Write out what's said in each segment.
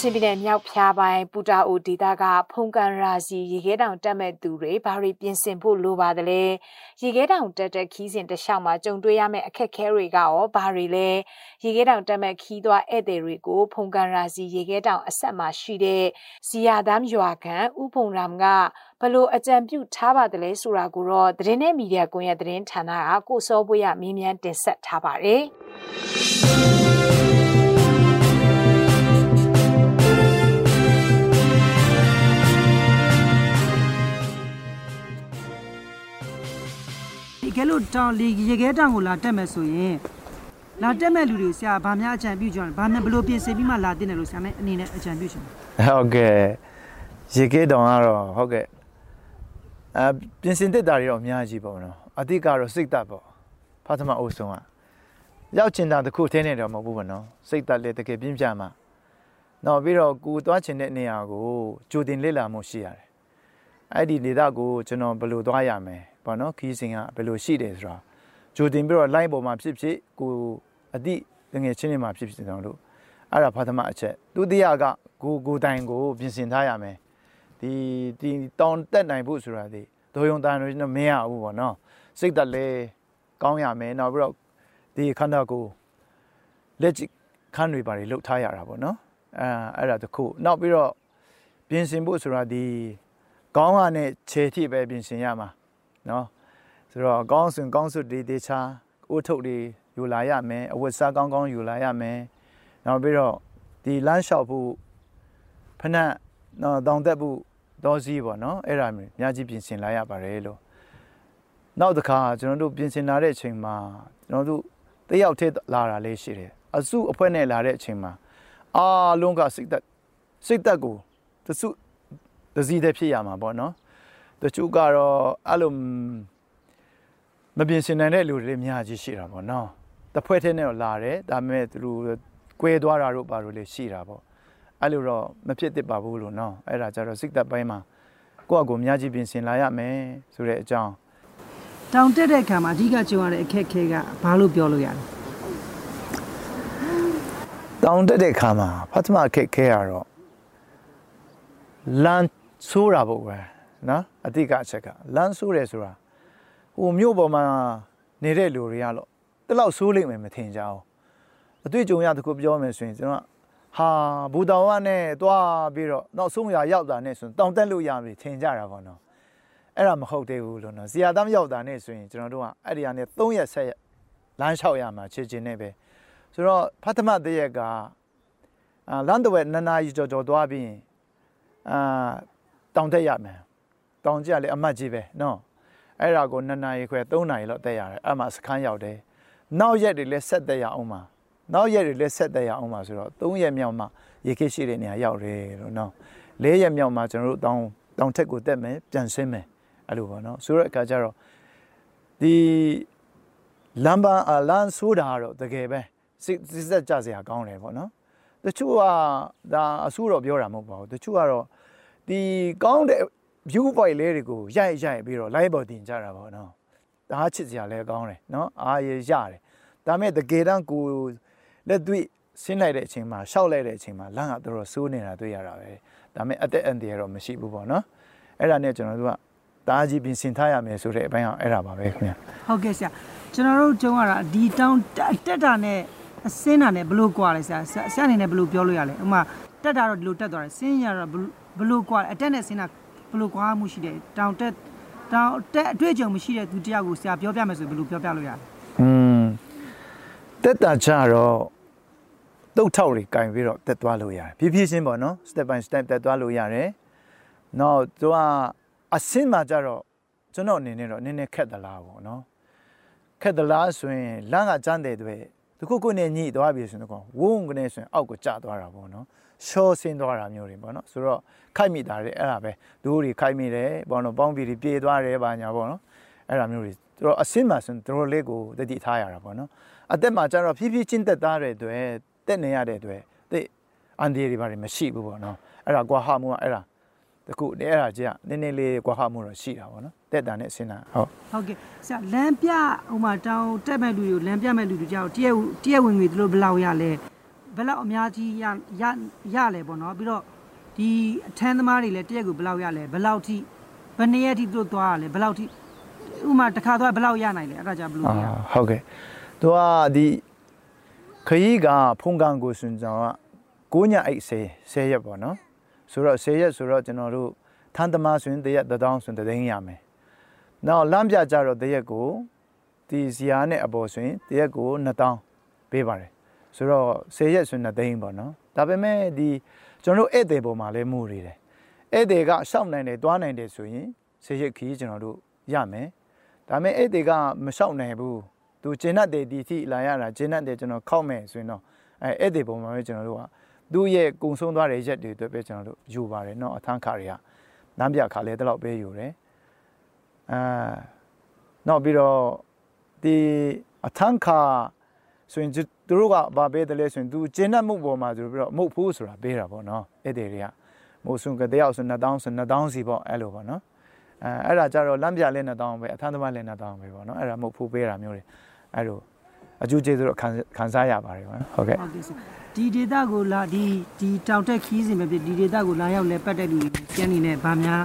ချင်ပြည်နယ်မြောက်ဖျားပိုင်းပူတာအိုဒေသကဖုန်ကန်ရာစီရေခဲတောင်တက်မဲ့သူတွေဘာတွေပြင်ဆင်ဖို့လိုပါသလဲရေခဲတောင်တက်တဲ့ခီးစဉ်တစ်လျှောက်မှာကြုံတွေ့ရမယ့်အခက်ခဲတွေကရောဘာတွေလဲရေခဲတောင်တက်မဲ့ခီးသွားဧည့်သည်တွေကိုဖုန်ကန်ရာစီရေခဲတောင်အဆက်မှာရှိတဲ့စီယာဒမ်ရွာခံဥဖုံရမ်ကဘလို့အကြံပြုထားပါသလဲဆိုတာကိုတော့သတင်းနဲ့မီဒီယာကွန်ရက်သတင်းဌာနကကိုစောပွေးရမင်းမြန်းတင်ဆက်ထားပါတယ် ကယ်လို့တောင်လေရေခဲတောင်ကိုလာတက်မယ်ဆိုရင်လာတက်မဲ့လူတွေဆရာဗာများအကြံပြုကြတယ်ဗာနဲ့ဘလို့ပြင်ဆင်ပြီးမှလာတင်တယ်လို့ဆရာမအနေနဲ့အကြံပြုရှင်ဟုတ်ကဲ့ရေခဲတောင်ကတော့ဟုတ်ကဲ့အပြင်ဆင်တက်တာတွေတော့အများကြီးပေါ့နော်အတိကတော့စိတ်သက်ပေါ့ဖာသမအုပ်ဆုံးကရောက်ချင်တာတခုထင်းနေတော့မဟုတ်ဘူးပေါ့နော်စိတ်သက်လည်းတကယ်ပြင်းပြမှာနောက်ပြီးတော့ကိုသွားချင်တဲ့နေရာကိုကြိုတင်လေ့လာမှုရှိရတယ် အဲ့ဒီဒေသကိုကျွန်တော်ဘယ်လိုသွားရမလဲပေါ့နော်ခီးစဉ်ကဘယ်လိုရှိတယ်ဆိုတာဂျိုတင်ပြီးတော့ line ပေါ်မှာဖြစ်ဖြစ်ကိုအတိငွေချင်းတွေမှာဖြစ်ဖြစ်ကျွန်တော်တို့အဲ့ဒါဖတ်သမအချက်ဒုတိယကကိုကိုတိုင်ကိုပြင်ဆင်ထားရမယ်ဒီဒီတောင်းတက်နိုင်ဖို့ဆိုတာဒီဒိုယုံတန်တွေတော့မရဘူးပေါ့နော်စိတ်သက်လဲကောင်းရမယ်နောက်ပြီးတော့ဒီခန္ဓာကိုယ်လက်ခန်းတွေပါတွေလှုပ်ထားရတာပေါ့နော်အဲအဲ့ဒါတခုနောက်ပြီးတော့ပြင်ဆင်ဖို့ဆိုတာဒီ ကောင်းကနဲ့ခြေထိပဲပြင်ဆင်ရမှာနော်ဆိုတော့အကောင်းစဉ်ကောင်းစွတွေတေချာအိုးထုတ်တွေယူလာရမယ်အဝတ်စားကောင်းကောင်းယူလာရမယ်နောက်ပြီးတော့ဒီလမ်းလျှောက်ဖို့ဖနက်နော်တောင်တက်ဖို့ဒေါ်စီပေါ့နော်အဲ့ဒါမျိုးအများကြီးပြင်ဆင်လာရပါတယ်လို့နောက်တစ်ခါကျွန်တော်တို့ပြင်ဆင်လာတဲ့အချိန်မှာကျွန်တော်တို့တယောက်ထည့်လာတာလေးရှိတယ်အစုအဖွဲ့နဲ့လာတဲ့အချိန်မှာအားလုံးကစိတ်သက်စိတ်သက်ကိုတစု တစည်းတည်းဖြစ်ရမှာပေါ့နော်တချို့ကတော့အဲ့လိုမပြင်ဆင်နိုင်တဲ့လူတွေအများကြီးရှိတာပေါ့နော်တဖွဲ့ထဲနဲ့တော့လာတယ်ဒါပေမဲ့သူတို့ကွဲသွားတာတို့ပါလို့လည်းရှိတာပေါ့အဲ့လိုတော့မဖြစ်သင့်ပါဘူးလို့နော်အဲ့ဒါကြတော့စိတ်သက်ပိုင်းမှာကိုယ့်အကူအများကြီးပြင်ဆင်လာရမယ်ဆိုတဲ့အကြောင်းတောင်တက်တဲ့အခါမှာအဓိကကြုံရတဲ့အခက်အခဲကဘာလို့ပြောလို့ရလဲတောင်တက်တဲ့အခါမှာဖတ်မအခက်ခဲရတော့လမ်း ဆိုးတာပေါ့ပဲနော်အတိကအချက်ကလမ်းဆိုးတယ်ဆိုတာဟိုမြို့ပေါ်မှာနေတဲ့လူတွေကတော့တလောက်ဆိုးလိမ့်မယ်မထင်ကြဘူးအတွေ့အကြုံရတခုပြောမယ်ဆိုရင်ကျွန်တော်ဟာဘူတောင်ကနဲ့တွားပြီးတော့နောက်ဆုံးရရောက်တာနဲ့ဆိုရင်တောင်တက်လို့ရပြီထင်ကြတာပေါ့နော်အဲ့ဒါမဟုတ်သေးဘူးလို့နော်ဇီယာတမ်းရောက်တာနဲ့ဆိုရင်ကျွန်တော်တို့ကအဲ့ဒီကနေ3ရက်ဆက်ရက်လမ်းလျှောက်ရမှာချစ်ချင်းနဲ့ပဲဆိုတော့ဖတ်သမတရက်ကအာလန်တဝဲနနာကြီးကြော်ကြော်သွားပြီးအာ တောင်တက်ရမယ်တောင်ကြီးကလည်းအမတ်ကြီးပဲနော်အဲ့ဒါကို2နာရီခွဲ3နာရီလောက်တက်ရတယ်အဲ့မှာစခန်းရောက်တယ်နောက်ရက်တွေလည်းဆက်တက်ရအောင်မှာနောက်ရက်တွေလည်းဆက်တက်ရအောင်မှာဆိုတော့3ရက်မြောက်မှရေခေရှိတဲ့နေရာရောက်တယ်လို့နော်4ရက်မြောက်မှကျွန်တော်တို့တောင်တောင်ထက်ကိုတက်မယ်ပြန်ဆင်းမယ်အဲ့လိုပေါ့နော်ဆိုတော့အခါကျတော့ဒီလမ်းပါလမ်းဆိုးတာတော့တကယ်ပဲစစ်စစ်ကြစရာကောင်းတယ်ပေါ့နော်တချို့ကဒါအဆိုးတော့ပြောတာမဟုတ်ပါဘူးတချို့ကတော့ ဒီကောင်းတဲ့ view point လေးတွေကိုရိုက်ရိုက်ပြီးတော့ live ပေါ်တင်ကြတာပေါ့နော်ဒါချစ်စရာလည်းကောင်းတယ်နော်အားရရတယ်ဒါမဲ့တကယ်တမ်းကိုလက်တွေ့ဆင်းလိုက်တဲ့အချိန်မှာရှောက်လိုက်တဲ့အချိန်မှာလမ်းကတော်တော်ဆိုးနေတာတွေ့ရတာပဲဒါမဲ့အသက်အန္တရာယ်တော့မရှိဘူးပေါ့နော်အဲ့ဒါနဲ့ကျွန်တော်တို့ကတားကြီးပြင်ဆင်ထားရမယ်ဆိုတဲ့အပိုင်းအောင်အဲ့ဒါပါပဲခင်ဗျဟုတ်ကဲ့ဆရာကျွန်တော်တို့ကြုံရတာဒီတောင်းတက်တာနဲ့အစင်းတာနဲ့ဘလို့ကွာလဲဆရာဆရာအနေနဲ့ဘလို့ပြောလို့ရလဲဥမာတက်တာတော့ဒီလိုတက်သွားတယ်စင်းရတော့ ဘလို့ကွာအတက်နဲ့စင်းတာဘလို့ကွာမှုရှိတယ်တောင်တက်တောင်တက်အတွေ့အကြုံမရှိတဲ့သူတယောက်ကိုဆရာပြောပြမယ်ဆိုဘလို့ပြောပြလို့ရလဲอืมတက်တာချတော့တုတ်ထောက်တွေကင်ပြီးတော့တက်သွားလို့ရတယ်ဖြည်းဖြည်းချင်းပေါ့နော် step by step တက်သွားလို့ရတယ်နောက်သူကအစင်းမှာကြတော့ကျွန်တော်အနေနဲ့တော့နည်းနည်းခက်သလားပေါ့နော်ခက်သလားဆိုရင်လမ်းကကျန်းတဲ့တွေတခုခုနဲ့ညှိသွားပြီဆိုတော့ဝုန်းကနေဆိုရင်အောက်ကိုကျသွားတာပေါ့နော် ရှော့ဆင်းသွားတာမျိုးတွေပေါ့နော်ဆိုတော့ခိုက်မိတာတွေအဲ့ဒါပဲသူတို့တွေခိုက်မိတယ်ပေါ့နော်ပေါင်းပြီးပြေးသွားတယ်ဘာညာပေါ့နော်အဲ့ဒါမျိုးတွေသူတို့အစင်းမှာဆိုရင်သူတို့လေးကိုတတိထားရတာပေါ့နော်အသက်မှာကျတော့ဖြည်းဖြည်းချင်းတက်သားတဲ့အတွက်တက်နေရတဲ့အတွက်တိအန်ဒီတွေဘာတွေမရှိဘူးပေါ့နော်အဲ့ဒါကွာဟာမှုကအဲ့ဒါတခုအဲ့ဒါကြီးကနည်းနည်းလေးကွာဟာမှုတော့ရှိတာပေါ့နော်တက်တာနဲ့အစင်းတာဟုတ်ဟုတ်ကဲ့ဆရာလမ်းပြဟိုမှာတောင်းတက်မဲ့လူတွေကိုလမ်းပြမဲ့လူတွေကြောက်တရက်တရက်ဝင်ငွေသူတို့ဘယ်လောက်ရလဲဥ ဘယ်လောက်အများကြီးရရရလဲပေါ့နော်ပြီးတော့ဒီအထမ်းသမားတွေလည်းတရက်ကိုဘယ်လောက်ရလဲဘယ်လောက်ထိဘယ်နှစ်ရက်ထိသူတို့သွားရလဲဘယ်လောက်ထိဥမာတစ်ခါသွားဘယ်လောက်ရနိုင်လဲအဲ့ဒါကြဘယ်လိုအာလဲဟုတ်ကဲ့သူကဒီခရီးကဖုန်ကန်ကိုစွန်ကြောင်က9ညအိတ်10 10ရက်ပေါ့နော်ဆိုတော့10ရက်ဆိုတော့ကျွန်တော်တို့ထန်တမဆိုရင်တရက်တစ်တောင်းဆိုရင်တစ်သိန်းရမယ်နောက်လမ်းပြကြတော့တရက်ကိုဒီဇီယာနဲ့အပေါ်ဆိုရင်တရက်ကို2000ပေးပါတယ် ဆိုတော့10ရက်ဆိုရင်2သိန်းပေါ့နော်ဒါပေမဲ့ဒီကျွန်တော်တို့ဧည့်သည်ပေါ်မှာလည်းမှုနေတယ်ဧည့်သည်ကရှောက်နိုင်တယ်တွားနိုင်တယ်ဆိုရင်10ရက်ခရီးကျွန်တော်တို့ရမယ်ဒါပေမဲ့ဧည့်သည်ကမရှောက်နိုင်ဘူးသူကျင်းတတ်တယ်ဒီထိလာရတာကျင်းတတ်တယ်ကျွန်တော်ခောက်မယ်ဆိုရင်တော့အဲဧည့်သည်ပုံမှာပဲကျွန်တော်တို့ကသူ့ရဲ့ကုံဆုံးသွားတဲ့ရက်တွေအတွက်ပဲကျွန်တော်တို့ယူပါတယ်เนาะအထမ်းခါတွေကနမ်းပြခါလဲတလောက်ပဲယူတယ်အာနောက်ပြီးတော့ဒီအထမ်းခါ ဆိုရင်သူတို့ကဘာပေးတယ်လဲဆိုရင်သူကျင်းတဲ့မုတ်ပေါ်မှာဆိုပြီးတော့မုတ်ဖိုးဆိုတာပေးတာပေါ့နော်အဲ့ဒီတွေကမိုးဆွန်ကတယောက်ဆို2000ဆို2000စီပေါ့အဲ့လိုပေါ့နော်အဲအဲ့ဒါကြတော့လမ်းပြလဲ2000ပဲအထမ်းသမားလဲ2000ပဲပေါ့နော်အဲ့ဒါမုတ်ဖိုးပေးတာမျိုးတွေအဲ့လိုအကျိုးကျေးဇူးတော့ခံခံစားရပါတယ်ပေါ့နော်ဟုတ်ကဲ့ဟုတ်ကဲ့ဆရာဒီဒေတာကိုလာဒီဒီတောင်တက်ခီးစဉ်ပဲဖြစ်ဒီဒေတာကိုလာရောက်လဲပတ်တဲ့လူတွေကျန်နေတဲ့ဗာများ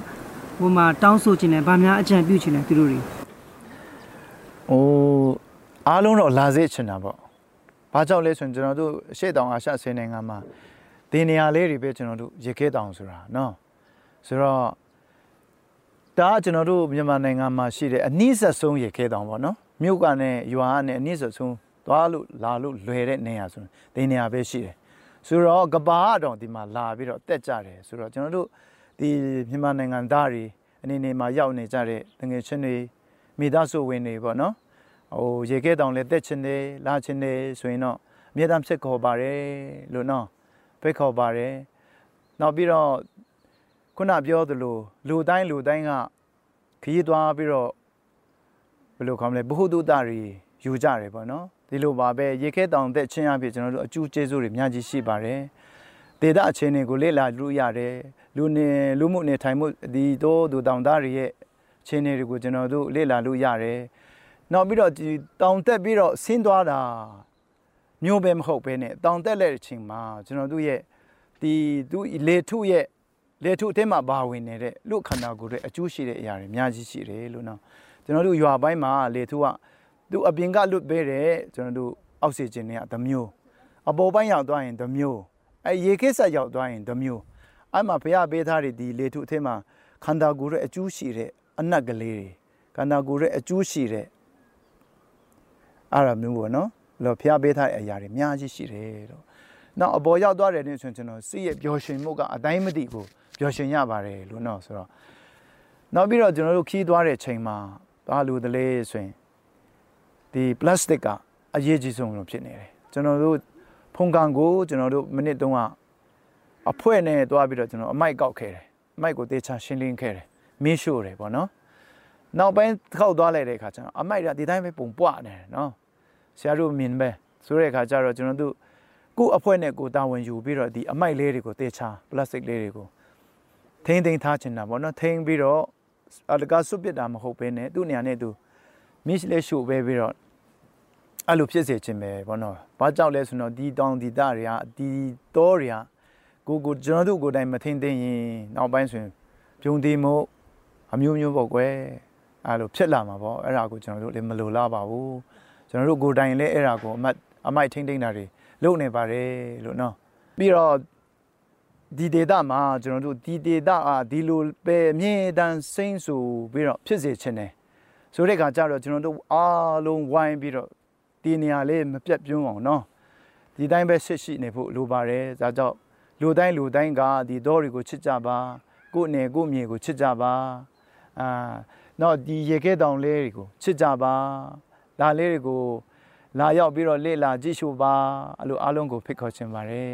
ဟိုမှာတောင်းဆိုခြင်းနဲ့ဗာများအကြံပြုခြင်းနဲ့သူတို့တွေအိုးအားလုံးတော့လာစေချင်တာပေါ့ ဘာကြောင့်လဲဆိုရင်ကျွန်တော်တို့အရှိတောင်အာရှဆေးနိုင်ငံမှာဒီနေရာလေးတွေပဲကျွန်တော်တို့ရေခဲတောင်ဆိုတာနော်ဆိုတော့ဒါကကျွန်တော်တို့မြန်မာနိုင်ငံမှာရှိတဲ့အနည်းဆက်ဆုံးရေခဲတောင်ပေါ့နော်မြို့ကနဲ့ရွာကနဲ့အနည်းဆက်ဆုံးသွားလို့လာလို့လွယ်တဲ့နေရာဆိုရင်ဒီနေရာပဲရှိတယ်ဆိုတော့ကဘာကတော့ဒီမှာလာပြီးတော့တက်ကြတယ်ဆိုတော့ကျွန်တော်တို့ဒီမြန်မာနိုင်ငံသားတွေအနေနဲ့မှာရောက်နေကြတဲ့တငယ်ချင်းတွေမိသားစုဝင်တွေပေါ့နော် ဟိုရေခဲတောင်လည်းတက်ချင်တယ်လာချင်တယ်ဆိုရင်တော့အမြဲတမ်းဖြစ်ခေါ်ပါတယ်လို့နော်ဖိတ်ခေါ်ပါတယ်နောက်ပြီးတော့ခုနပြောသလိုလူတိုင်းလူတိုင်းကခရီးသွားပြီးတော့ဘယ်လိုခေါ်မလဲဘ ഹു တုတတွေယူကြတယ်ပေါ့နော်ဒီလိုပါပဲရေခဲတောင်တက်ချင်းအဖြစ်ကျွန်တော်တို့အကျူးကျေးဇူးတွေအများကြီးရှိပါတယ်ဒေတာအခြေအနေကိုလေ့လာလို့ရတယ်လူနေလူမှုနေထိုင်မှုဒီတော့ဒူတောင်သားတွေရဲ့အခြေအနေတွေကိုကျွန်တော်တို့လေ့လာလို့ရတယ် နောက်ပြီးတော့ဒီတောင်တက်ပြီးတော့ဆင်းသွားတာမျိုးပဲမဟုတ်ပဲနဲ့တောင်တက်တဲ့အချိန်မှာကျွန်တော်တို့ရဲ့ဒီသူလေထုရဲ့လေထုအထက်မှာဘာဝင်နေတဲ့လူခန္ဓာကိုယ်ရဲ့အကျိုးရှိတဲ့အရာတွေအများကြီးရှိတယ်လို့နော်ကျွန်တော်တို့ရွာပိုင်းမှာလေထုကသူအပြင်ကလွတ်ပေးတဲ့ကျွန်တော်တို့အောက်ဆီဂျင်တွေကတစ်မျိုးအပေါ်ပိုင်းရောက်သွားရင်တစ်မျိုးအဲရေခဲဆက်ရောက်သွားရင်တစ်မျိုးအဲ့မှာဘုရားပေးထားတဲ့ဒီလေထုအထက်မှာခန္ဓာကိုယ်ရဲ့အကျိုးရှိတဲ့အနက်ကလေးတွေခန္ဓာကိုယ်ရဲ့အကျိုးရှိတဲ့ အဲ့ဒါမျိုးပေါ့နော်လို့ဘုရားပေးထားတဲ့အရာတွေအများကြီးရှိတယ်လို့နောက်အပေါ်ရောက်သွားတယ်နေဆိုရင်ကျွန်တော်စိတ်ရဲ့ပျော်ရွှင်မှုကအတိုင်းမသိဘူးပျော်ရွှင်ရပါတယ်လို့နော်ဆိုတော့နောက်ပြီးတော့ကျွန်တော်တို့ခီးသွားတဲ့ချိန်မှာဘာလို့တလဲဆိုရင်ဒီပလတ်စတစ်ကအရေးကြီးဆုံးလို့ဖြစ်နေတယ်ကျွန်တော်တို့ဖုန်ကန်ကိုကျွန်တော်တို့မိနစ်တုန်းကအဖွဲနဲ့တွားပြီးတော့ကျွန်တော်အမိုက်ကောက်ခဲ့တယ်အမိုက်ကိုတေချာရှင်းလင်းခဲ့တယ်မင်းရှို့တယ်ပေါ့နော်နောက်ပိုင်းတစ်ခေါက်သွားလိုက်တဲ့အခါကျတော့အမိုက်ကဒီတိုင်းပဲပုံပွားနေတယ်နော် ဆရာတို့မြင်ပဲဆိုတဲ့အခါကျတော့ကျွန်တော်တို့ကိုယ့်အဖွဲနဲ့ကိုယ်တာဝန်ယူပြီးတော့ဒီအမိုက်လေးတွေကိုတေချာပလတ်စတစ်လေးတွေကိုထိန်းသိမ်းထားချင်တာပေါ့နော်ထိန်းပြီးတော့အလကားစွပစ်တာမဟုတ်ဘဲနဲ့သူ့နေရာနဲ့သူမစ်လေးရှို့ပဲပြီးတော့အဲ့လိုဖြစ်စေခြင်းပဲပေါ့နော်။ဘာကြောင့်လဲဆိုတော့ဒီတောင်ဒီတာတွေကဒီတောတွေကကိုကိုကျွန်တော်တို့ကိုယ်တိုင်မထင်သိရင်နောက်ပိုင်းဆိုရင်ပြုံသေးမို့အမျိုးမျိုးပေါ့ကွယ်အဲ့လိုဖြစ်လာမှာပေါ့အဲ့ဒါကိုကျွန်တော်တို့လည်းမလိုလားပါဘူး ကျွန်တော်တို့ကိုယ်တိုင်လည်းအဲ့ဒါကိုအမတ်အမိုက်ထိမ့်သိမ့်တာတွေလုပ်နေပါတယ်လို့နော်ပြီးတော့ဒီဒေတာမှာကျွန်တော်တို့ဒီဒေတာအာဒီလိုပဲအမြင့်တန်းစိမ့်ဆူပြီးတော့ဖြစ်စေချင်တယ်ဆိုတဲ့အခါကျတော့ကျွန်တော်တို့အားလုံးဝိုင်းပြီးတော့ဒီနေရာလေးမပြတ်ပြုံးအောင်နော်ဒီတိုင်းပဲရှစ်ရှိနေဖို့လိုပါတယ်ဒါကြောင့်လူတိုင်းလူတိုင်းကဒီတော်တွေကိုချစ်ကြပါကိုယ့်နယ်ကိုယ့်မြေကိုချစ်ကြပါအာတော့ဒီရေခဲတောင်လေးတွေကိုချစ်ကြပါ ဒါလေးတွေကိုလာရောက်ပြီးတော့လေ့လာကြည့်ရှုပါအဲ့လိုအားလုံးကိုဖိတ်ခေါ်ချင်ပါတယ်